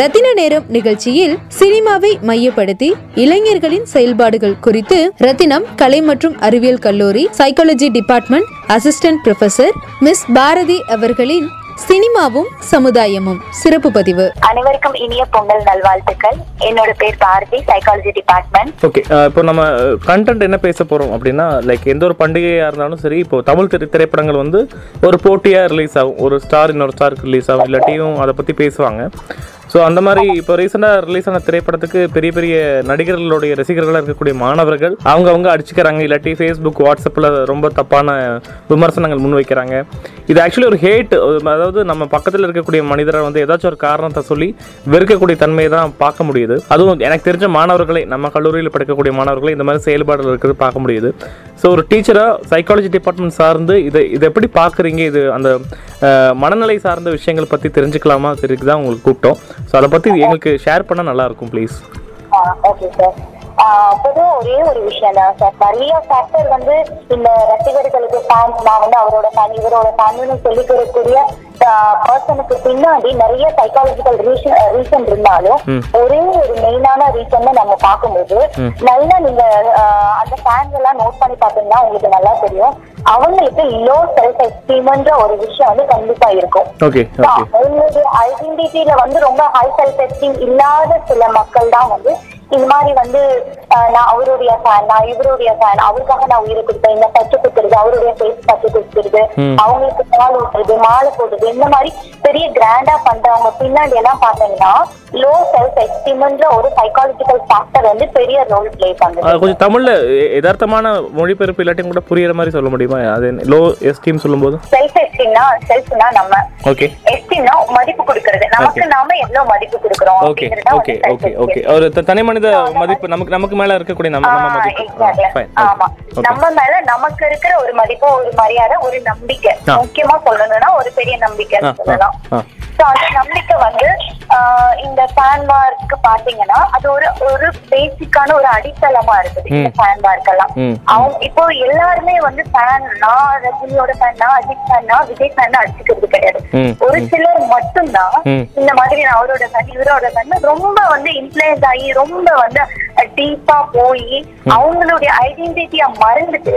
ரத்தின நேரம் நிகழ்ச்சியில் சினிமாவை மையப்படுத்தி இளைஞர்களின் செயல்பாடுகள் குறித்து ரத்தினம் கலை மற்றும் அறிவியல் கல்லூரி psychology department assistant professor miss Bharathi அவர்களின் சினிமாவும் சமுதாயமும். சிறப்பு பதிவு. அனைவருக்கும் இனிய பொங்கல் நல்வாழ்த்துக்கள். என்னோட பேர் பாரதி சைக்காலஜி டிபார்ட்மெண்ட் ஓகே இப்போ நம்ம கண்டென்ட் என்ன பேச போகிறோம் அப்படின்னா லைக் எந்த ஒரு பண்டிகையாக இருந்தாலும் சரி இப்போ தமிழ் திரை திரைப்படங்கள் வந்து ஒரு போட்டியாக ரிலீஸ் ஆகும். ஒரு ஸ்டார் இன்னொரு ஸ்டாருக்கு ரிலீஸ் ஆகும். இல்லாட்டியும் அதை பற்றி பேசுவாங்க. ஸோ அந்த மாதிரி இப்போ ரீசெண்டாக ரிலீஸ் ஆன திரைப்படத்துக்கு பெரிய பெரிய நடிகர்களுடைய ரசிகர்களாக இருக்கக்கூடிய மாணவர்கள் அவங்க அவங்க அடிச்சுக்கிறாங்க. இல்லாட்டி ஃபேஸ்புக் வாட்ஸ்அப்பில் ரொம்ப தப்பான விமர்சனங்கள் முன்வைக்கிறாங்க இது ஆக்சுவலி ஒரு ஹேட் அதாவது நம்ம பக்கத்தில் இருக்கக்கூடிய மனிதரை வந்து ஏதாச்சும் ஒரு காரணத்தை சொல்லி வெறுக்கக்கூடிய தன்மையை தான் பார்க்க முடியுது. அதுவும் எனக்கு தெரிஞ்ச மாணவர்களை நம்ம கல்லூரியில் படிக்கக்கூடிய மாணவர்களை இந்த மாதிரி செயல்பாடுகள் இருக்கிறது பார்க்க முடியுது. ஸோ ஒரு டீச்சராக சைக்காலஜி டிபார்ட்மெண்ட் சார்ந்து இதை இதை எப்படி பார்க்குறீங்க? இது அந்த மனநிலை சார்ந்த விஷயங்கள் பற்றி தெரிஞ்சுக்கலாமா? தெரிஞ்சு தான் உங்களுக்கு கூப்பிட்டோம். ஸோ அதை பற்றி எங்களுக்கு ஷேர் பண்ணால் நல்லாயிருக்கும் ப்ளீஸ் ஓகே சார் பொதுவா ஒரே ஒரு விஷயம் தான் சார் நிறைய ஃபேக்டர் வந்து இந்த ரசிகர்களுக்கு ஃபேன்ஸ் நான் வந்து அவரோட ஃபேன் இவரோட ஃபேன்னு சொல்லிக்கிறக்கூடிய பர்சனுக்கு பின்னாடி நிறைய சைக்காலஜிக்கல் ரீசன் ரீசன் இருந்தாலும் ஒரே ஒரு மெயினான ரீசன் நம்ம பார்க்கும்போது நல்லா நீங்க அந்த ஃபேன்ஸ் எல்லாம் நோட் பண்ணி பார்த்தீங்கன்னா உங்களுக்கு நல்லா தெரியும். அவங்களுக்கு லோ செல்ஃப் எஸ்டீம்ன்ற ஒரு விஷயம் வந்து கண்டிப்பா இருக்கும். அவங்களுடைய ஐடென்டிட்டியில வந்து ரொம்ப ஹை செல்ஃப் எஸ்டீம் இல்லாத சில மக்கள் தான் வந்து இந்த மாதிரி வந்து நான் அவருடைய ஃபேன் நான் இவருடைய ஃபேன் அவருக்காக நான் உயிரை கொடுத்தேன். இந்த பச்சை குத்துறது அவருடைய ஃபேஸ் பச்சை குத்துறது அவங்களுக்கு பால் ஊட்டுறது மாலை போடுறது இந்த மாதிரி பெரிய கிராண்டா பண்றவங்க பின்னாடி எல்லாம் பாத்தீங்கன்னா லோ செல்ஃப் எஸ்டீம்ன்ற ஒரு சைக்காலஜிக்கல் ஃபேக்டர் வந்து பெரிய ரோல் பிளே பண்ணுது. கொஞ்சம் தமிழில் யதார்த்தமான மொழிபெயர்ப்பு இல்லாட்டியும் கூட புரியுற மாதிரி சொல்ல முடியுமா? அது லோ எஸ்டீம் சொல்லும்போது? செல்ஃப் எஸ்டீம்னா செல்ஃப்னா நம்ம. ஓகே எஸ்டீம்னா மதிப்பு கொடுக்கறது. நமக்கு நாம எவ்வளவு மதிப்பு கொடுக்கறோம் ஓகே ஓகே ஓகே. ஓகே ஒரு தனி மனித மதிப்பு நமக்கு நமக்கு மேல இருக்கக்கூடிய நம்ம மதிப்பு. ஆமா. நம்ம மேல நமக்கு இருக்கிற ஒரு மதிப்பு ஒரு மரியாதை ஒரு நம்பிக்கை. முக்கியமா சொல்லணும்னா ஒரு பெரிய நம்பிக்கை சொல்லலாம். So, அந்த நம்பிக்கை வந்து இந்த ஃபேன் மார்க்கு பாத்தீங்கன்னா அது ஒரு ஒரு பேசிக்கான ஒரு அடித்தளமா இருக்குது. இந்த. ஃபேன் மார்க்கெல்லாம் ம், அவங்க இப்போ எல்லாருமே வந்து ஃபேன் நான் ரஜினியோட ஃபேன் நான் அஜித் ஃபேன் நான் விஜய் ஃபேன் அடிச்சுக்கிறது கிடையாது. ஒரு சிலர் மட்டும்தான். இந்த மாதிரி நான் அவரோட ஃபேன் இவரோட ஃபேன் ரொம்ப வந்து இன்ஃபுளுயன்ஸ் ஆகி ரொம்ப வந்து டீப்பா போய் அவங்களுடைய ஐடென்டிட்டிய மறந்துட்டு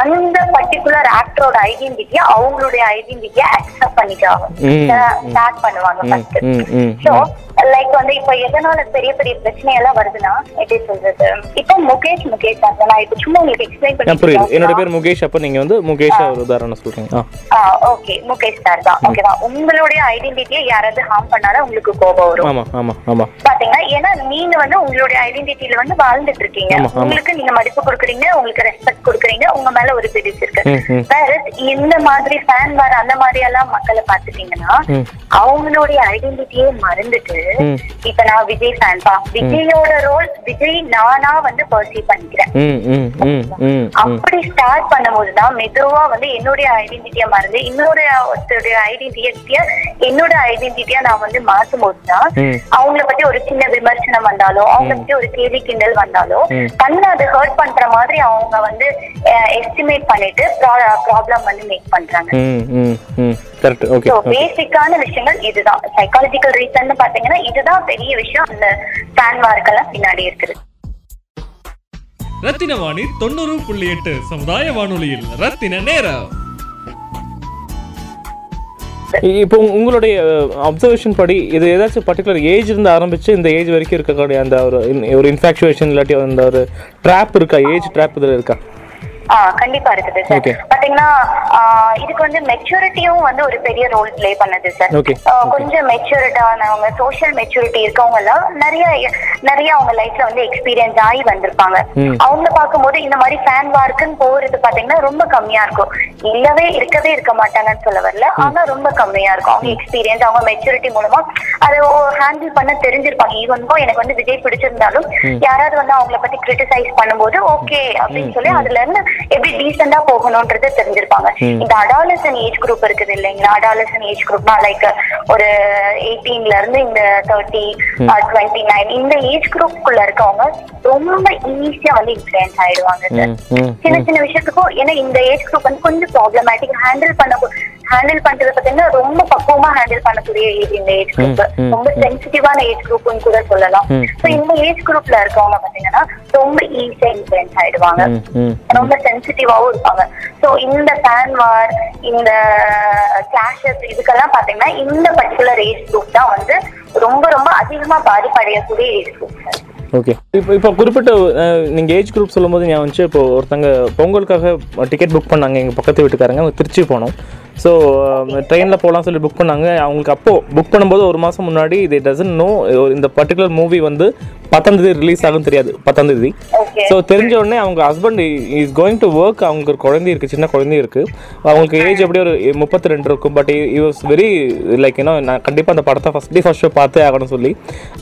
அந்த பர்டிகுலர் ஆக்டரோட ஐடென்டிட்டிய அவங்களுடைய ஐடென்டிட்டிய அக்செப்ட் பண்ணிக்கிறாங்க. ம், ஸ்டார்ட் பண்ணுவாங்க ஃபர்ஸ்ட் சோ லைக் வந்து இப்ப எதனால பெரிய பெரிய பிரச்சனை எல்லாம் வருதுன்னா எப்படி சொல்றது? இப்போ முகேஷ் முகேஷ் தான்? நான் இப்ப சும்மா உங்களுக்கு எக்ஸ்பிளைன் ஆ, புரியுது. என்னோட பண்ணி பேர் முகேஷ் அப்போ நீங்க வந்து முகேஷ் ஒரு உதாரணம் சொல்றீங்க. ஆ. ஓகே முகேஷ் சார் தான். ஓகேவா உங்களுடைய ஐடென்டிட்டியை யாராவது ஹார்ம் பண்ணாலும் உங்களுக்கு கோபம் வரும். ஆமா ஆமா ஆமா. பாத்தீங்கன்னா ஏன்னா நீங்க வந்து உங்களுடைய ஐடென்டிட்டியில வந்து வாழ்ந்துட்டு இருக்கீங்க. உங்களுக்கு நீங்க மதிப்பு கொடுக்குறீங்க உங்களுக்கு ரெஸ்பெக்ட் கொடுக்குறீங்க உங்க மேல ஒரு பிடிச்சு இருக்கு. வேற இந்த மாதிரி ஃபேன் வார அந்த மாதிரி எல்லாம் மக்களை பாத்துட்டீங்கன்னா. அவங்களுடைய ஐடென்டிட்டியே மறந்துட்டு. இப்ப நான் விஜய் ஃபேன் பா. விஜயோட ரோல் விஜய் நானா வந்து பர்சீவ் பண்ணிக்கிறேன். அப்படி ஸ்டார்ட் பண்ணும்போது தான் மெதுவா வந்து என்னுடைய ஐடென்டிட்டியா மறந்து இன்னொரு ஒருத்தருடைய ஐடென்டிட்டிய என்னோட ஐடென்டிட்டியா நான் வந்து மாத்தும் போது தான். அவங்கள பத்தி ஒரு சின்ன விமர்சனம் வந்தாலோ அவங்கள பத்தி ஒரு கேள்வி கிண்டல் வந்தாலோ. தன்னை அது ஹர்ட் பண்ற மாதிரி அவங்க வந்து எஸ்டிமேட் பண்ணிட்டு ப்ராப்ளம் வந்து மேக் பண்றாங்க. கரெக்ட் ஓகே பேசிக்கான விஷயங்கள் இதுதான். சைக்காலஜிக்கல் ரீசன் பாத்தீங்கன்னா இதுதான் பெரிய விஷயம். அந்த ஃபேன் மார்க்கெல்லாம் பின்னாடி இருக்குது. ரத்தின வாணி தொண்ணூறு புள்ளி எட்டு சமுதாய வானொலியில். ரத்தின நேரம். இப்போ உங்க- உங்களுடைய அப்சர்வேஷன் படி இது ஏதாச்சும் பர்டிகுலர் ஏஜ் இருந்து ஆரம்பிச்சு இந்த ஏஜ் வரைக்கும் இருக்கக்கூடிய அந்த ஒரு ஒரு இன்ஃபாக்சுவேஷன் இல்லாட்டி அந்த ஒரு ட்ராப் இருக்கா? ஏஜ் ட்ராப் இதில் இருக்கா? கண்டிப்பா இருக்குது சார். பாத்தீங்கன்னா இதுக்கு வந்து மெச்சூரிட்டியும் வந்து ஒரு பெரிய ரோல் ப்ளே பண்ணுது சார். கொஞ்சம் மெச்சூரிட்டானவங்க சோஷியல் மெச்சூரிட்டி இருக்கவங்க எல்லாம் நிறைய நிறைய அவங்க லைஃப்ல வந்து எக்ஸ்பீரியன்ஸ் ஆகி வந்திருப்பாங்க. அவங்க பார்க்கும்போது இந்த மாதிரி ஃபேன் வார்க்குன்னு போறது பாத்தீங்கன்னா ரொம்ப கம்மியா இருக்கும். இல்லவே இருக்கவே இருக்க மாட்டாங்கன்னு சொல்ல வரல. ஆனா ரொம்ப கம்மியா இருக்கும். அவங்க எக்ஸ்பீரியன்ஸ் அவங்க மெச்சூரிட்டி மூலமா அதை ஹேண்டில் பண்ண தெரிஞ்சிருப்பாங்க. ஈவன் எனக்கு வந்து விஜய் பிடிச்சிருந்தாலும் யாராவது வந்து அவங்கள பத்தி கிரிட்டிசைஸ் பண்ணும்போது ஓகே அப்படின்னு சொல்லி அதுல இருந்து எப்படி டீசெண்டா போகணும்ன்றது தெரிஞ்சிருப்பாங்க. இந்த அடாலசன் ஏஜ் குரூப் இருக்குது இல்லைங்களா? அடாலசன் ஏஜ் குரூப்னா லைக் ஒரு எயிட்டீன்ல இருந்து இந்த தேர்ட்டி டுவெண்ட்டி நைன் இந்த ஏஜ் குரூப்புக்குள்ள இருக்கவங்க ரொம்ப ஈஸியா வந்து இன்ஃபுளுன்ஸ் ஆயிடுவாங்க சின்ன சின்ன விஷயத்துக்கும் ஏன்னா இந்த ஏஜ் குரூப் வந்து கொஞ்சம் ப்ராப்ளமேட்டிக் ஹேண்டில் பண்ண ஹேண்டில் பண்றது பாத்தீங்கன்னா ரொம்ப பக்குவமா ஹேண்டில் பண்ணக்கூடிய ஏஜ் இந்த ஏஜ் குரூப் ரொம்ப சென்சிட்டிவான ஏஜ் குரூப்னு கூட சொல்லலாம். சோ இந்த ஏஜ் குரூப்ல இருக்கவங்க பாத்தீங்கன்னா ரொம்ப ஈஸியா இன்ஃபுளுன்ஸ் ஆயிடுவாங்க. ரொம்ப சென்சிட்டிவாவும் இருப்பாங்க. சோ இந்த ஃபேன் வார் இந்த கிளாஷஸ் இதுக்கெல்லாம் பாத்தீங்கன்னா இந்த பர்டிகுலர் ஏஜ் குரூப் தான் வந்து ரொம்ப ரொம்ப அதிகமா பாதிப்படையக்கூடிய ஏஜ் குரூப் ஓகே இப்போ இப்போ குறிப்பிட்ட அஹ், நீங்க ஏஜ் குரூப் சொல்லும்போது ஞாபகம் வந்துச்சு இப்போ ஒருத்தங்க பொங்கலுக்காக டிக்கெட் புக் பண்ணாங்க எங்க பக்கத்து வீட்டுக்காரங்க திருச்சி போனோம். ஸோ ட்ரெயினில் போகலாம் சொல்லி புக் பண்ணாங்க. அவங்களுக்கு அப்போ புக் பண்ணும்போது ஒரு மாதம் முன்னாடி இது டசன் நோ இந்த பர்டிகுலர் மூவி வந்து பத்தாம் தேதி ரிலீஸ் ஆகும் தெரியாது. பத்தாம் தேதி. ஓகே ஸோ தெரிஞ்ச உடனே அவங்க husband is going to work அவங்களுக்கு ஒரு குழந்தை இருக்குது சின்ன குழந்தை இருக்குது அவங்களுக்கு ஏஜ் எப்படியும் ஒரு முப்பத்தி ரெண்டு இருக்கும் but he was very like ஏன்னா நான் கண்டிப்பாக அந்த படத்தை ஃபஸ்ட் டே ஃபஸ்ட் ஷோ பார்த்தே ஆகணும்னு சொல்லி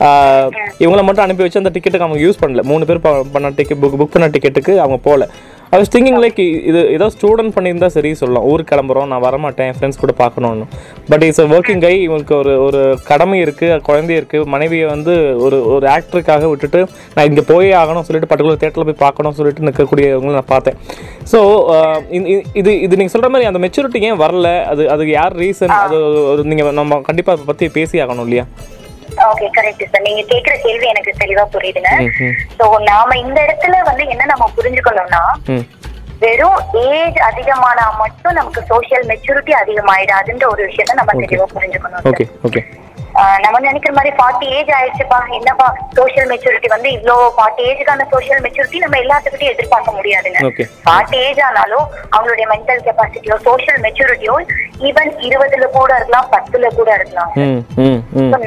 ஆஹ், இவங்கள மட்டும் அனுப்பி வச்சு அந்த டிக்கெட்டுக்கு அவங்க யூஸ் பண்ணல. மூணு பேர் பண்ண டிக்கெட் புக் புக் பண்ண டிக்கெட்டுக்கு அவங்க போகல ஐ வாஸ் திங்கிங் லைக் இது ஏதோ ஸ்டூடெண்ட் பண்ணியிருந்தா சரி சொல்லலாம். ஊருக்கு கிளம்புறோம் நான் வரமாட்டேன் ஃப்ரெண்ட்ஸ் கூட பார்க்கணும்னு. பட் இட்ஸ் ஒர்க்கிங் கை இவங்களுக்கு ஒரு ஒரு கடமை இருக்குது குழந்தை இருக்குது மனைவியை வந்து ஒரு ஒரு ஆக்டருக்காக விட்டுட்டு நான் இங்கே போயே ஆகணும் சொல்லிட்டு பர்டிகுலர் தேட்டரில் போய் பார்க்கணும்னு சொல்லிட்டு நிற்கக்கூடியவங்களை நான் பார்த்தேன். ஸோ இது இது நீங்கள் சொல்கிற மாதிரி அந்த மெச்சூரிட்டி ஏன் வரல? அது அதுக்கு யார் ரீசன் அது நீங்கள் நம்ம கண்டிப்பாக அதை பற்றி பேசி ஆகணும் இல்லையா? ஓகே கரெக்ட் சார் நீங்க கேக்குற கேள்வி எனக்கு தெளிவா புரியுதுங்க. சோ நாம இந்த இடத்துல வந்து என்ன நம்ம புரிஞ்சுக்கணும்னா வெறும் ஏஜ் அதிகமானா மட்டும் நமக்கு சோஷியல் மெச்சூரிட்டி அதிகமாயிடாதுன்ற ஒரு விஷயத்த நம்ம தெளிவா புரிஞ்சுக்கணும். ஓகே ஓகே நம்ம நினைக்கிற மாதிரி ஃபார்ட்டி ஏஜ் ஆயிடுச்சுப்பா. என்னப்பா சோஷியல் மெச்சூரிட்டி வந்து இவ்ளோ ஃபார்ட்டி ஏஜுக்கான சோஷியல் மெச்சூரிட்டி நம்ம எல்லாத்துக்கிட்டையும் எதிர்பார்க்க முடியாதுங்க. ஃபார்ட்டி ஏஜ் ஆனாலும் அவங்களுடைய மென்டல் கெப்பாசிட்டியோ சோஷியல் மெச்சூரிட்டியோ ஈவன் இருபதுல கூட இருக்கலாம் பத்துல கூட இருக்கலாம்.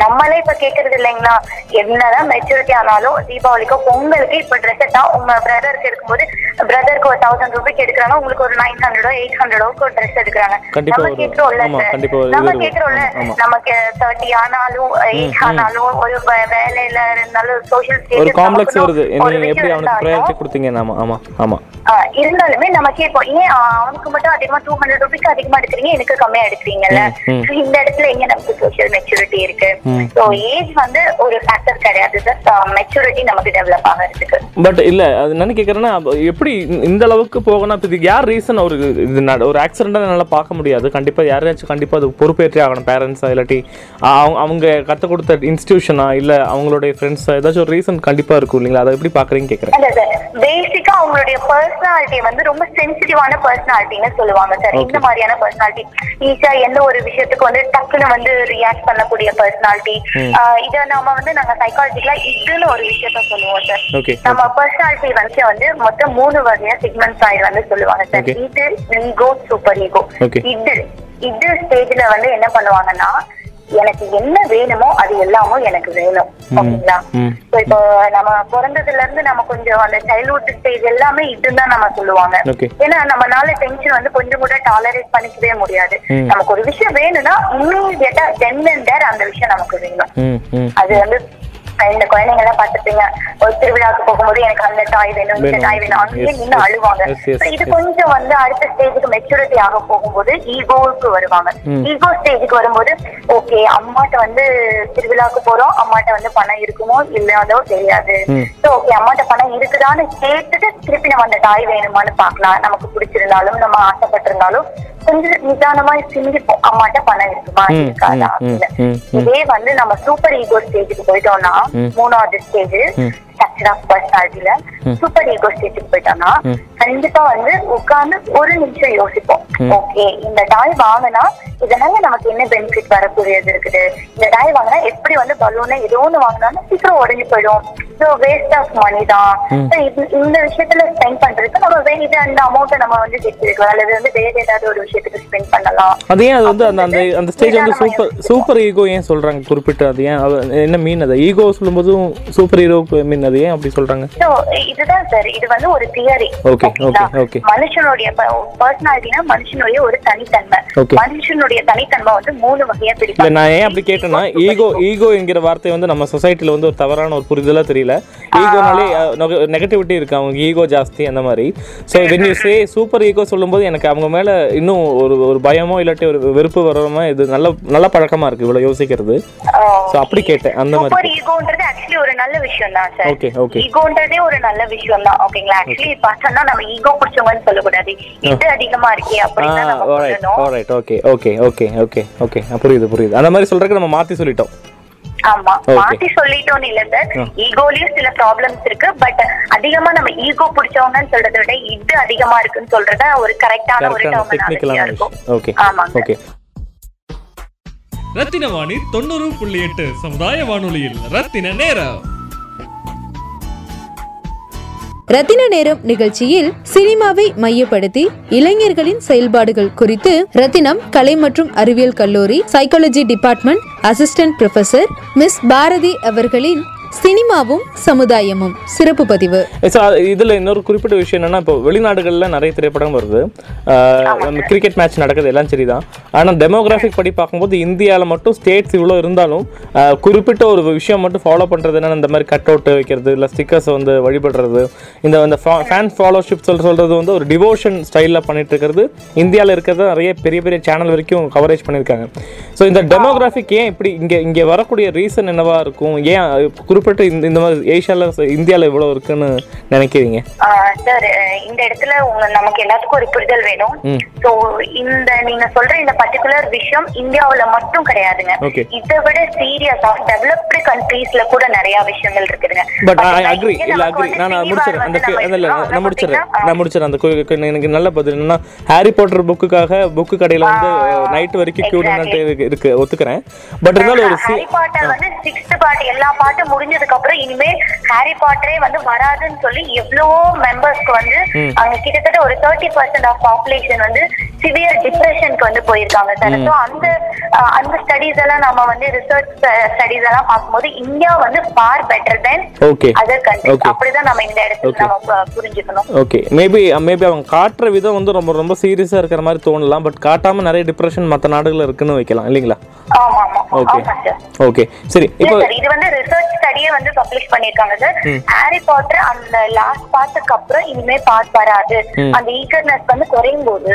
நம்மளே இப்ப கேக்குறது இல்லைங்களா? என்னதான் மெச்சூரிட்டி ஆனாலும் தீபாவளிக்கோ பொங்கலுக்கு இப்ப ட்ரெஸ் எடுத்தா உங்க பிரதருக்கு எடுக்கும்போது பிரதருக்கு ஒரு தௌசண்ட் ருபீக்கு எடுக்கிறாங்க உங்களுக்கு ஒரு நைன் ஹண்ட்ரடோ எயிட் ஹண்ட்ரடோக்கு ஒரு ட்ரெஸ் எடுக்கிறாங்க. நம்ம இது நம்ம ஆமா. நமக்கு தேர்ட்டி ஆனாலும் ஒரு வேலையில இருந்தாலும் சோஷியல் ஒரு காம்ப்ளெக்ஸ் வருது. நீங்க எப்படி அவனுக்கு ப்ரையாரிட்டி கொடுத்தீங்க? ஆமா ஆமா ஆமா. இருந்தாலுமே ஏன் ஆஹ் அவனுக்கு மட்டும் அதிகமா டூ ஹண்ட்ரட் ருபீஸ் அதிகமா எடுக்கிறீங்க? எனக்கு கம்மியா எடுக்கிறீங்கல்ல? இந்த இடத்துல எங்க நமக்கு சோஷியல் மெச்சூரிட்டி இருக்கு? ஏஜ் வந்து ஒரு ஃபேக்டர் கிடையாது. மெச்சூரிட்டி நமக்கு டெவலப் ஆகிறதுக்கு. பட் இல்ல அது என்ன கேட்குறேன்னா எப்படி இந்த- அளவுக்கு போகணும்? இப்போ இதுக்கு யார் ரீசன் ஒரு இது ஒரு ஆக்சிடென்ட்டாக என்னால் பார்க்க முடியாது. கண்டிப்பாக யாரையாச்சும் கண்டிப்பாக அது பொறுப்பேற்றே ஆகணும். பேரண்ட்ஸா இல்லாட்டி அவங்க அவங்க கற்றுக் கொடுத்த இன்ஸ்டியூஷனா இல்லை அவங்களுடைய ஃப்ரெண்ட்ஸா ஏதாச்சும் ஒரு ரீசன் கண்டிப்பாக இருக்கும் இல்லைங்களா? அதை எப்படி பார்க்குறீங்கன்னு கேட்குறேன் இல்ல சார் பேசிக்கா அவங்களுடைய பர்சனாலிட்டி வந்து ரொம்ப சென்சிட்டிவான பர்சனாலிட்டின்னு சொல்லுவாங்க சார். இந்த மாதிரியான பர்சனாலிட்டி ஈஸியா எந்த ஒரு விஷயத்துக்கு வந்து டக்குன்னு வந்து ரியாக்ட் பண்ணக்கூடிய பர்சனாலிட்டி இத நாம வந்து நாங்க சைக்காலஜிக்கலா இதுன்னு ஒரு விஷயத்த சொல்லுவோம் சார். நம்ம பர்சனாலிட்டி வந்து வந்து மொத்தம் மூணு வகையா சிக்மெண்ட் சைடு வந்து சொல்லுவாங்க சார். இது ஈகோ சூப்பர் ஈகோ. இது இது ஸ்டேஜ்ல வந்து என்ன பண்ணுவாங்கன்னா எனக்கு என்ன வேணுமோ அது எல்லாமும் எனக்கு வேணும். ஓகேங்களா? இப்போ நம்ம பிறந்ததுல இருந்து நம்ம கொஞ்சம் அந்த சைல்ட்ஹுட் ஸ்டேஜ் எல்லாமே இதுதான் நம்ம சொல்லுவாங்க. ஏன்னா நம்மனால டென்ஷன் வந்து கொஞ்சம் கூட டாலரேட் பண்ணிக்கவே முடியாது. நமக்கு ஒரு விஷயம் வேணும்னா இம்மீடியட்டா தென் அந்த விஷயம் நமக்கு வேணும். அது வந்து இந்த குழந்தைங்க எல்லாம் பாத்துப்பீங்க ஒரு திருவிழாக்கு போகும்போது எனக்கு அந்த டாய் வேணும் இந்த. டாய் வேணும் நின்று yes. அழுவாங்க இது. கொஞ்சம் வந்து அடுத்த ஸ்டேஜுக்கு மெச்சூரிட்டி ஆக போகும்போது ஈகோவுக்கு வருவாங்க. ஈகோ ஸ்டேஜுக்கு வரும்போது ஓகே அம்மாட்ட வந்து திருவிழாக்கு போறோம் அம்மாட்ட வந்து பணம் இருக்குமோ இல்லையாதோ தெரியாது. சோ ஓகே அம்மாட்ட பணம் இருக்குதான்னு கேட்டுட்டு திருப்பி நம்ம அந்த டாய் வேணுமான்னு பார்க்கலாம் நமக்கு பிடிச்சிருந்தாலும் நம்ம ஆசைப்பட்டிருந்தாலும் கொஞ்சம் நிதானமா சிந்திப்போம் அம்மாட்ட பணம் இருக்குமா? இருக்காதா. இதே வந்து நம்ம சூப்பர் ஈகோ ஸ்டேஜுக்கு போயிட்டோம்னா மூணாவது ஸ்டேஜ் ஸ்ட்ரக்சர் ஆஃப் பர்சனாலிட்டியில சூப்பர் ஈகோ ஸ்டேஜுக்கு போயிட்டோம்னா கண்டிப்பா வந்து உட்கார்ந்து ஒரு நிமிஷம் யோசிப்போம். ஓகே இந்த டாய் வாங்கினா இதனால நமக்கு என்ன பெனிஃபிட் வரக்கூடியது இருக்குது? இந்த டாய் வாங்கினா எப்படி வந்து பலூனை ஏதோ ஒண்ணு வாங்கினாலும் சீக்கிரம் உடஞ்சி போயிடும். ஸோ வேஸ்ட் ஆஃப் மணி தான். இந்த விஷயத்துல ஸ்பெண்ட் பண்றதுக்கு நம்ம வேற இது அந்த அமௌண்ட்டை நம்ம வந்து வச்சிருக்கலாம் அல்லது வந்து வேற ஏதாவது ஒரு விஷயத்துக்கு ஸ்பெண்ட் பண்ணலாம். அது ஏன் அது வந்து அந்த அந்த அந்த ஸ்டேஜ் வந்து சூப்பர் சூப்பர் ஈகோ ஏன் சொல்றாங்க? குறிப்பிட்டு அது ஏன் என்ன மீன் அது? ஈகோ சொல்லும்போதும் சூப்பர் ஹீரோ மீன் அது ஏன் அப்படி சொல்றாங்க? இதுதான் சார் இது வந்து ஒரு தியரி Okay, okay, okay. மனுஷனுடைய பர்சனாலிட்டினா மனுஷனுடைய ஒரு தனித்தன்மை. மனுஷனுடைய தனித்தன்மை வந்து மூணு வகையா பிரிப்பாங்க நான் ஏன் அப்படி கேட்டேன்னா ஈகோ ஈகோ என்கிற வார்த்தை வந்து நம்ம சொசைட்டில வந்து ஒரு தவறான ஒரு புரிதலா தெரியல. ஈகோனாலே நெகட்டிவிட்டி இருக்கு. அவங்க ஈகோ ஜாஸ்தி அந்த மாதிரி. So when you say super ego சொல்லும்போது எனக்கு அவங்க மேல இன்னும் ஒரு ஒரு பயமோ இல்லாட்டி ஒரு வெறுப்பு வராம இது நல்ல நல்ல பழக்கமா இருக்கு. இவ்வளவு யோசிக்கிறது. ஸோ அப்படி கேட்டேன். அந்த மாதிரி ஈகோன்றது ஆக்சுவலி ஒரு நல்ல விஷயம் தான் சார் Okay, okay. ஈகோன்றதே ஒரு நல்ல விஷயம் தான் ஓகேங்களா ஆக்சுவலி பார்த்தோம்னா நம்ம ஈகோ பிடிச்சவங்கன்னு சொல்லக்கூடாது. இது அதிகமா இருக்கே அப்படின்னு okay okay okay okay okay புரியுது புரியுது. அந்த மாதிரி சொல்றதுக்கு நம்ம மாத்தி சொல்லிட்டோம். ஆமா. மாத்தி சொல்லிட்டோம்னு இல்ல சார் ஈகோலயும் சில ப்ராப்ளம்ஸ் இருக்கு. பட் அதிகமா நம்ம ஈகோ பிடிச்சவங்கன்னு சொல்றதை விட இது அதிகமா இருக்குன்னு சொல்றத ஒரு கரெக்டான ஒரு டெக்னிக்கலான இருக்கும் ஆமாங்க ஓகே ரத்தின வாணி தொண்ணூறு புள்ளி எட்டு சமுதாய வானொலியில் ரத்தின நேரம். ரத்தின நேரம் நிகழ்ச்சியில் சினிமாவை மையப்படுத்தி இளைஞர்களின் செயல்பாடுகள் குறித்து ரத்தினம் கலை மற்றும் அறிவியல் கல்லூரி psychology department assistant professor miss Bharathi அவர்களின் சினிமாவும் சமுதாயமும் சிறப்பு பதிவு. இதுல இதில் இன்னொரு குறிப்பிட்ட விஷயம் என்னன்னா இப்போ வெளிநாடுகளில் நிறைய திரைப்படம் வருது. நம்ம கிரிக்கெட் மேட்ச் நடக்குது எல்லாம் சரிதான். ஆனால் டெமோகிராஃபிக் படி பார்க்கும்போது இந்தியாவில் மட்டும் ஸ்டேட்ஸ் இவ்வளோ இருந்தாலும் குறிப்பிட்ட ஒரு விஷயம் மட்டும் ஃபாலோ பண்ணுறது என்னன்னா இந்த மாதிரி கட் அவுட் வைக்கிறது இல்லை ஸ்டிக்கர்ஸை வந்து வழிபடுறது. இந்த அந்த ஃபேன் ஃபாலோஷிப் சொல் சொல்கிறது வந்து ஒரு டிவோஷன் ஸ்டைலில் பண்ணிட்டு இருக்கிறது. இந்தியாவில் இருக்கிறது நிறைய பெரிய பெரிய சேனல் வரைக்கும் கவரேஜ் பண்ணியிருக்காங்க. ஸோ இந்த டெமோகிராஃபிக் ஏன் இப்படி இங்கே இங்கே வரக்கூடிய ரீசன் என்னவா இருக்கும்? ஏன் குறிப்பிட்ட இந்த இந்த மாதிரி ஏஷியாவில் இந்தியாவில் இவ்வளோ இருக்குன்னு நினைக்கிறீங்க? சார் இந்த இடத்துல நமக்கு எல்லாத்துக்கும் ஒரு புரிதல் வேணும். சோ இந்த நீங்க சொல்ற இந்த பர்டிகுலர் விஷயம் இந்தியாவுல மட்டும் கிடையாதுங்க. இதை விட சீரியஸா டெவலப்டு கண்ட்ரீஸ்ல கூட நிறைய விஷயங்கள் இருக்குதுங்க. பட் ஐ அக்ரி இல்ல அக்ரி நான் முடிச்சிடறேன். அந்த இல்ல. நான் முடிச்சிடறேன். நான் முடிச்சிடறேன். அந்த எனக்கு நல்ல பதில் என்னன்னா ஹாரி பாட்டர் புக்குக்காக புக்கு கடையில வந்து நைட் வரைக்கும் கியூ நின்னுட்டு இருக்கு ஒத்துக்கிறேன். பட் இருந்தாலும் ஒரு ஹாரி பாட்டர் வந்து சிக்ஸ்த் பார்ட் எல்லா பாட்டும் முடிஞ்சதுக்கு அப்புறம் இனிமே ஹாரி பாட்டரே வந்து வராதுன்னு சொல்லி எவ்வளவோ மெம்பர்ஸ்க்கு வந்து அங்க கிட்டத்தட்ட ஒரு தேர்ட்டி பர்சன்ட் ஆஃப் பாப்புலேஷன் வந்து சிவியர் டிப்ரெஷனுக்கு வந்து போயிருக்காங்க சார். ஸோ அந்த அந்த ஸ்டடிஸ் எல்லாம் நம்ம வந்து ரிசர்ச் ஸ்டடிஸ் எல்லாம் பார்க்கும்போது இந்தியா வந்து far better than other Okay. அப்படிதான் நம்ம இந்த இடத்துல நம்ம புரிஞ்சுக்கணும். ஓகே மேபி மேபி அவங்க காட்டுற விதம் வந்து ரொம்ப ரொம்ப சீரியஸா இருக்கிற மாதிரி தோணலாம் பட் காட்டாம நிறைய டிப்ரெஷன் மற்ற நாடுகள் இருக்குன்னு வைக்கலாம் இல்லைங்களா? ஆமா ஆமா ஓகே ஓகே சரி இப்போ இது வந்து ரிசர்ச் ஸ்டடியே வந்து பப்ளிஷ் பண்ணிருக்காங்க சார் ஹாரி பாட்டர் அந்த லாஸ்ட் பார்ட்டுக்கு அப்புறம் இனிமே பார்ட் வராது அந்த ஈகர்னஸ் வந்து குறையும் போது.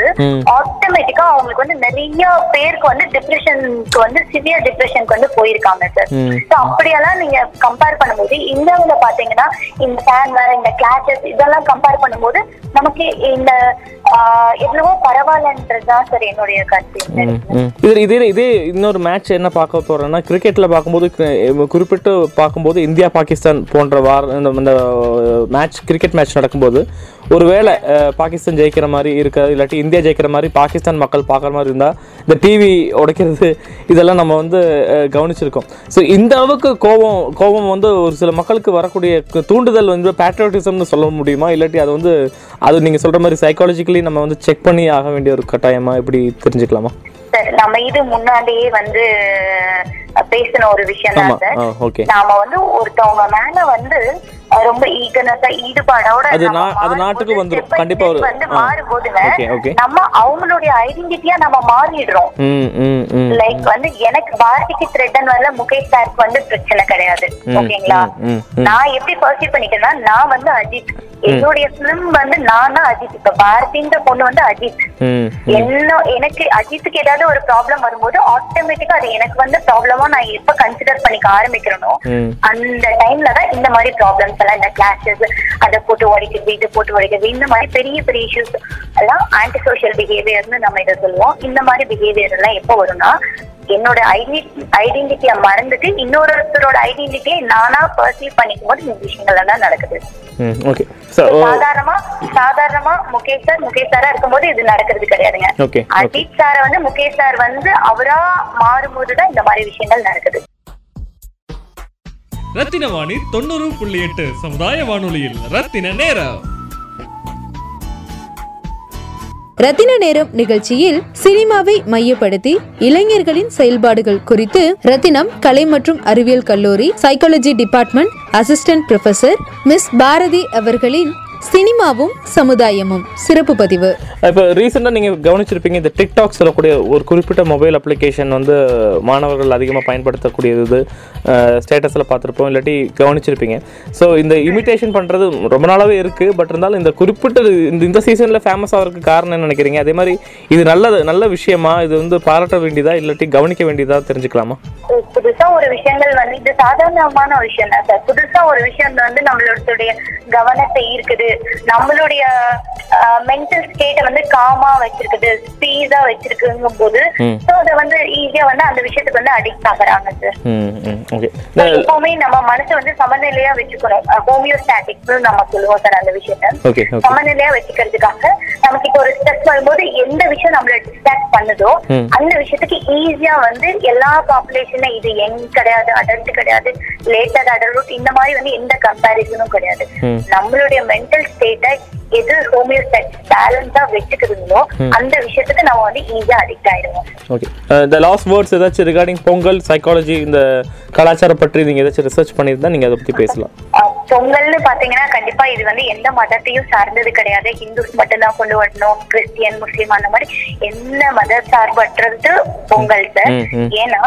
ஆட்டோமேட்டிக்கா அவங்களுக்கு வந்து நிறைய பேருக்கு வந்து டிப்ரெஷனுக்கு வந்து சிவியர் டிப்ரெஷனுக்கு வந்து போயிருக்காங்க சார். ஸோ அப்படியெல்லாம் நீங்க கம்பேர் பண்ணும்போது இந்தியாவுல பாத்தீங்கன்னா இந்த ஃபேன் வேற இந்த கிளாஸஸ் இதெல்லாம் கம்பேர் பண்ணும்போது நமக்கு இந்த எவ்வளவோ பரவாயில்லன்றதுதான் சார் என்னுடைய கருத்து. இது இதே இதே இன்னொரு மேட்ச் என்ன பார்க்க போறோம்னா கிரிக்கெட்ல பார்க்கும்போது குறிப்பிட்டு பார்க்கும்போது இந்தியா பாகிஸ்தான் போன்ற வார இந்த இந்த மேட்ச் கிரிக்கெட் மேட்ச் நடக்கும்போது ஒருவேளை பாகிஸ்தான் ஜெயிக்கிற மாதிரி இருக்காது இல்லாட்டி இந்தியா ஜெயிக்கிற மாதிரி பாகிஸ்தான் மக்கள் பார்க்குற மாதிரி இருந்தால் இந்த டிவி உடைக்கிறது இதெல்லாம் நம்ம வந்து கவனிச்சிருக்கோம். ஸோ இந்த அளவுக்கு கோபம் கோபம் வந்து ஒரு சில மக்களுக்கு வரக்கூடிய தூண்டுதல் வந்து பேட்ரியாட்டிசம்னு சொல்ல முடியுமா? இல்லாட்டி அது வந்து அது நீங்கள் சொல்கிற மாதிரி சைக்காலஜிக்கலி நம்ம வந்து செக் பண்ணி ஆக வேண்டிய ஒரு கட்டாயமாக இப்படி தெரிஞ்சுக்கலாமா? நம்ம இது முன்னாடியே வந்து பேசின ஒரு விஷயம் தான் சார். நாம வந்து ஒருத்தவங்க மேல வந்து ரொம்ப ஈகனஸா ஈடுபாடோட அது அது நாட்டுக்கு வந்துரும். கண்டிப்பா ஒரு- வந்து. மாறும்போதுங்க. நம்ம அவங்களுடைய ஐடென்டிட்டியா நம்ம மாறிடுறோம். லைக் வந்து எனக்கு பாரதிக்கு த்ரெட்டன் வரல முகேஷ் சாருக்கு வந்து பிரச்சனை கிடையாது. ஓகேங்களா? நான் எப்படி பர்சீவ் பண்ணிட்டேன்னா நான் வந்து அஜித். என்னுடைய பிலிம் வந்து நான் தான் அஜித். இப்ப பாரதின்ற பொண்ணு வந்து அஜித். என்ன எனக்கு அஜித்துக்கு ஏதாவது ஒரு ப்ராப்ளம் வரும்போது ஆட்டோமேட்டிக்கா அது எனக்கு வந்து ப்ராப்ளமா நான் எப்ப கன்சிடர் பண்ணிக்க ஆரம்பிக்கிறேனோ அந்த டைம்ல தான் இந்த மாதிரி ப்ராப்ளம்ஸ் இந்த கிளாஸஸ் அதை போட்டு உடைக்கிறது இதை போட்டு உடைக்கிறது இந்த மாதிரி பெரிய பெரிய இஷ்யூஸ் எல்லாம் ஆன்டி சோஷியல் பிஹேவியர்னு நம்ம இதை சொல்லுவோம். இந்த மாதிரி பிஹேவியர் எல்லாம் எப்போ வரும்னா என்னோட ஐடென்டி ஐடென்டிட்டியை மறந்துட்டு இன்னொருத்தரோட ஐடென்டிட்டியை நானா பர்சீவ் பண்ணிக்கும் போது இந்த விஷயங்கள் எல்லாம் நடக்குது. சாதாரணமா சாதாரணமா முகேஷ் சார் முகேஷ் சாரா இருக்கும்போது இது நடக்கிறது கிடையாதுங்க. Okay, அஜித் சார் வந்து முகேஷ் சார் வந்து அவரா மாறும்போதுதான் இந்த மாதிரி விஷயங்கள் நடக்குது. ரத்தின வாணி தொண்ணூறு புள்ளி எட்டு சமுதாய வானொலியில் ரத்தின நேரம். ரத்தின நேரம் நிகழ்ச்சியில் சினிமாவை மையப்படுத்தி இளைஞர்களின் செயல்பாடுகள் குறித்து ரத்தினம் கலை மற்றும் அறிவியல் கல்லூரி psychology department assistant professor miss Bharathi அவர்களின் சினிமாவும் சமுதாயமும். சிறப்பு பதிவு. இப்போ ரீசெண்டாக நீங்கள் கவனிச்சிருப்பீங்க இந்த டிக்டாக் சொல்லக்கூடிய ஒரு குறிப்பிட்ட மொபைல் அப்ளிகேஷன் வந்து மாணவர்கள் அதிகமாக பயன்படுத்தக்கூடியது ஸ்டேட்டஸில் பார்த்துருப்போம் இல்லாட்டி கவனிச்சிருப்பீங்க. ஸோ இந்த இமிட்டேஷன் பண்ணுறது ரொம்ப நாளாகவே இருக்குது பட் இருந்தாலும் இந்த குறிப்பிட்ட இந்த இந்த சீசனில் ஃபேமஸ் ஆகிறதுக்கு காரணம் என்ன நினைக்கிறீங்க? அதே மாதிரி இது நல்லது நல்ல விஷயமா? இது வந்து பாராட்ட வேண்டியதா? இல்லாட்டி கவனிக்க வேண்டியதா தெரிஞ்சுக்கலாமா? புதுசா ஒரு விஷயங்கள் வந்து இது சாதாரணமான விஷயம் தான் சார். புதுசா ஒரு விஷயம் வந்து நம்மளுடைய கவனத்தை ஈர்க்குது. நம்மளுடைய மென்டல் ஸ்டேட்டை வந்து காமா வச்சிருக்குது ஸ்பீடா வச்சிருக்குங்கும் போது. சோ அதை வந்து ஈஸியா வந்து அந்த விஷயத்துக்கு வந்து அடிக்ட் ஆகுறாங்க சார். ஓகே எப்பவுமே நம்ம மனசை வந்து சமநிலையா வச்சுக்கணும். ஹோமியோஸ்டாட்டிக்ஸ் நம்ம சொல்லுவோம் சார் அந்த விஷயத்த. சமநிலையா வச்சுக்கிறதுக்காக நமக்கு இப்போ ஒரு ஸ்ட்ரெஸ் வரும்போது எந்த விஷயம் நம்மள டிஸ்ட்ராக்ட் பண்ணுதோ. அந்த விஷயத்துக்கு ஈஸியா வந்து எல்லா பாப்புலேஷன்ல இது யங் கிடையாது அடல்ட் கிடையாது லேட்டர் அடல்ட் இந்த மாதிரி வந்து எந்த கம்பேரிசனும் கிடையாது. நம்மளுடைய மென்டல் ஸ்டேட்டை எது ஹோமியோஸ்டாட்டிக் பேலன்ஸா வச்சுக்கிறதுங்களோ அந்த விஷயத்துக்கு நம்ம வந்து ஈஸியா அடிக்ட் ஆயிடுவோம். ஓகே இந்த லாஸ்ட் வேர்ட்ஸ் ஏதாச்சும் ரிகார்டிங் பொங்கல் சைக்காலஜி இந்த கலாச்சாரம் பற்றி நீங்கள் ஏதாச்சும் ரிசர்ச் பண்ணியிருந்தா நீங்கள் அதை பற்றி பேசலாம். பொங்கல்னு பாத்தீங்கன்னா கண்டிப்பா இது வந்து எந்த மதத்தையும் சார்ந்தது கிடையாது. ஹிந்துஸ் மட்டும்தான் கொண்டு வரணும் கிறிஸ்டியன் முஸ்லீம் அந்த மாதிரி எந்த மத சார்பற்றது பொங்கல் சார். ஏன்னா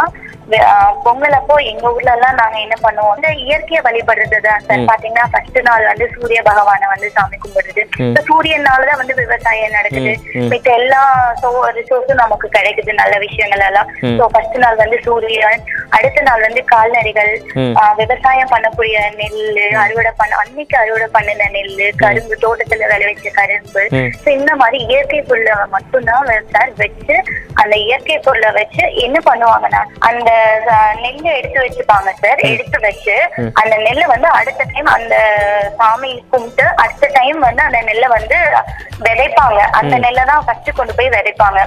பொங்கல் அப்போ எங்க ஊர்ல எல்லாம் நாங்க என்ன பண்ணுவோம்? இந்த இயற்கையை வழிபடுறது தான் சார் பாத்தீங்கன்னா ஃபர்ஸ்ட் நாள் வந்து சூரிய பகவானை வந்து சாமி கும்பிடுறது. இந்த சூரியனாலதான் வந்து விவசாயம் நடக்குது. மித்த எல்லா ரிசோர்ஸும் நமக்கு கிடைக்குது. நல்ல விஷயங்கள் எல்லாம் சோ ஃபர்ஸ்ட் நாள் வந்து சூரியன். அடுத்த நாள் வந்து கால்நடைகள். விவசாயம் பண்ணக்கூடிய நெல்லு அறுவடை பண்ண அன்னைக்கு அறுவடை பண்ணின நெல்லு கரும்பு தோட்டத்துல விளைவிச்ச கரும்பு. இந்த மாதிரி இயற்கை பொருளை மட்டும்தான் சார் வச்சு அந்த இயற்கை பொருளை வச்சு என்ன பண்ணுவாங்கன்னா அந்த நெல்லை எடுத்து வச்சுப்பாங்க சார். எடுத்து வச்சு அந்த நெல்லை வந்து அடுத்த டைம் அந்த சாமி கும்பிட்டு அடுத்த டைம் வந்து அந்த நெல்லை வந்து விதைப்பாங்க. அந்த நெல்லை தான் ஃபர்ஸ்ட் கொண்டு போய் விதைப்பாங்க.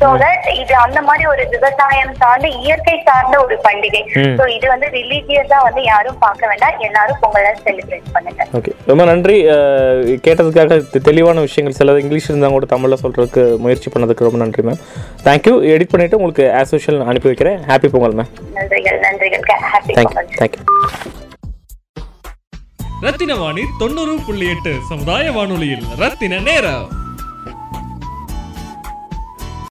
சோ தட் இது அந்த மாதிரி ஒரு விவசாயம் சார்ந்த இயற்கை சார்ந்த ஒரு பண்டிகை. சோ இது வந்து ரிலீஜியஸா வந்து யாரும் பார்க்க வேண்டாம். எல்லாரும் பொங்கலை செலிப்ரேட் பண்ணுங்க. ஓகே ரொம்ப நன்றி. கேட்டதுக்காக தெளிவான விஷயங்கள். சிலது இங்கிலீஷ் இருந்தால் கூட தமிழில் சொல்கிறதுக்கு முயற்சி பண்ணதுக்கு ரொம்ப நன்றி மேம் தேங்க்யூ எடிட் பண்ணிவிட்டு உங்களுக்கு ஆஸ் யூஷுவல் அனுப்பி வைக்கிறேன். ஹாப்பி பொங்கல். மேம் நன்றிகள் நன்றிகள். ஹாப்பி தேங்க்யூ ரத்தின வாணி தொண்ணூறு புள்ளி எட்டு சமுதாய வானொலியில் ரத்தின நேரம்.